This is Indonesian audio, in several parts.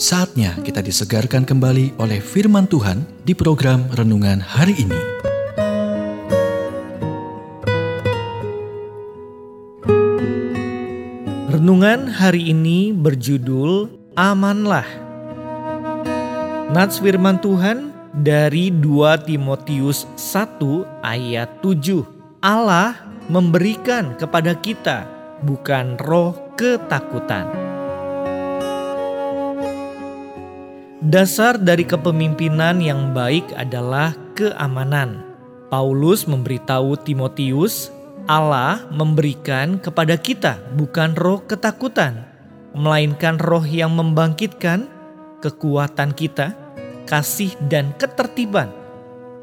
Saatnya kita disegarkan kembali oleh firman Tuhan di program renungan hari ini. Renungan hari ini berjudul Amanlah. Nats firman Tuhan dari 2 Timotius 1 ayat 7. Allah memberikan kepada kita bukan roh ketakutan Dasar dari kepemimpinan yang baik adalah keamanan. Paulus memberitahu Timotius, Allah memberikan kepada kita bukan roh ketakutan, melainkan roh yang membangkitkan kekuatan kita, kasih dan ketertiban.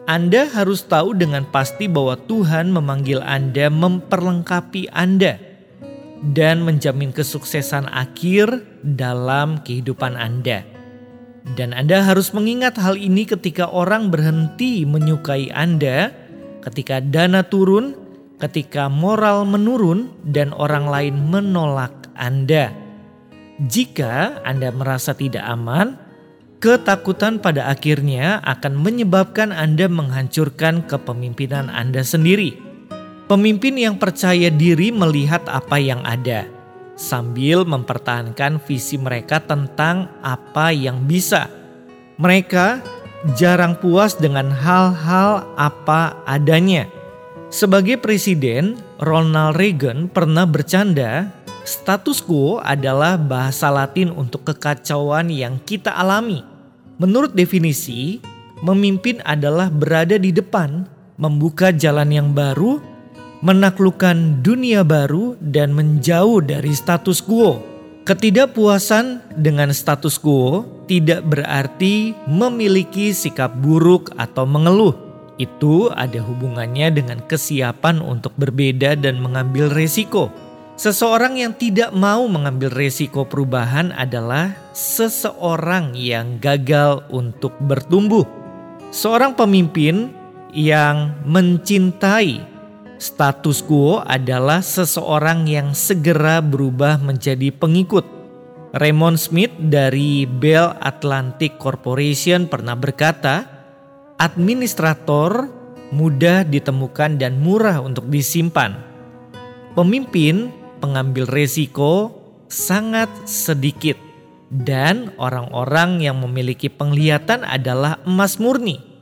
Anda harus tahu dengan pasti bahwa Tuhan memanggil Anda memperlengkapi Anda dan menjamin kesuksesan akhir dalam kehidupan Anda. Dan Anda harus mengingat hal ini ketika orang berhenti menyukai Anda, ketika dana turun, ketika moral menurun, dan orang lain menolak Anda. Jika Anda merasa tidak aman, ketakutan pada akhirnya akan menyebabkan Anda menghancurkan kepemimpinan Anda sendiri. Pemimpin yang percaya diri melihat apa yang ada sambil mempertahankan visi mereka tentang apa yang bisa. Mereka jarang puas dengan hal-hal apa adanya. Sebagai presiden, Ronald Reagan pernah bercanda, status quo adalah bahasa Latin untuk kekacauan yang kita alami. Menurut definisi, memimpin adalah berada di depan, membuka jalan yang baru menaklukkan dunia baru dan menjauh dari status quo. Ketidakpuasan dengan status quo tidak berarti memiliki sikap buruk atau mengeluh. Itu ada hubungannya dengan kesiapan untuk berbeda dan mengambil resiko. Seseorang yang tidak mau mengambil resiko perubahan adalah seseorang yang gagal untuk bertumbuh. Seorang pemimpin yang mencintai Status quo adalah seseorang yang segera berubah menjadi pengikut. Raymond Smith dari Bell Atlantic Corporation pernah berkata, administrator mudah ditemukan dan murah untuk disimpan. Pemimpin pengambil resiko sangat sedikit dan orang-orang yang memiliki penglihatan adalah emas murni.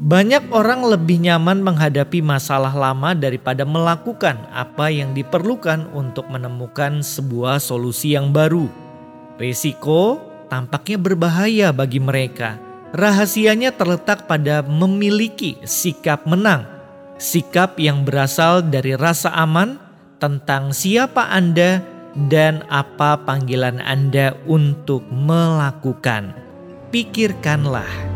Banyak orang lebih nyaman menghadapi masalah lama daripada melakukan apa yang diperlukan untuk menemukan sebuah solusi yang baru. Resiko tampaknya berbahaya bagi mereka. Rahasianya terletak pada memiliki sikap menang, sikap yang berasal dari rasa aman tentang siapa Anda dan apa panggilan Anda untuk melakukan. Pikirkanlah.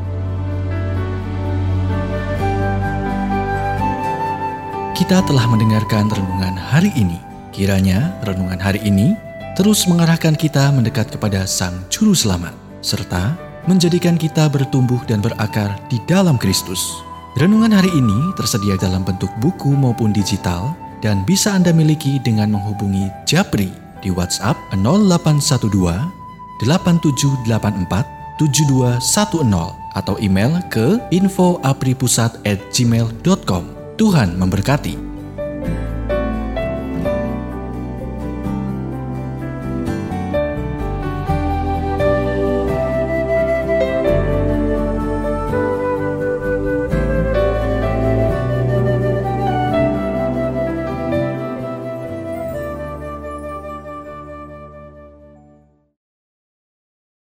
Kita telah mendengarkan renungan hari ini. Kiranya renungan hari ini terus mengarahkan kita mendekat kepada Sang Juru Selamat, serta menjadikan kita bertumbuh dan berakar di dalam Kristus. Renungan hari ini tersedia dalam bentuk buku maupun digital dan bisa Anda miliki dengan menghubungi Japri di WhatsApp 0812 8784 7210 atau email ke infoapripusat@gmail.com. Tuhan memberkati.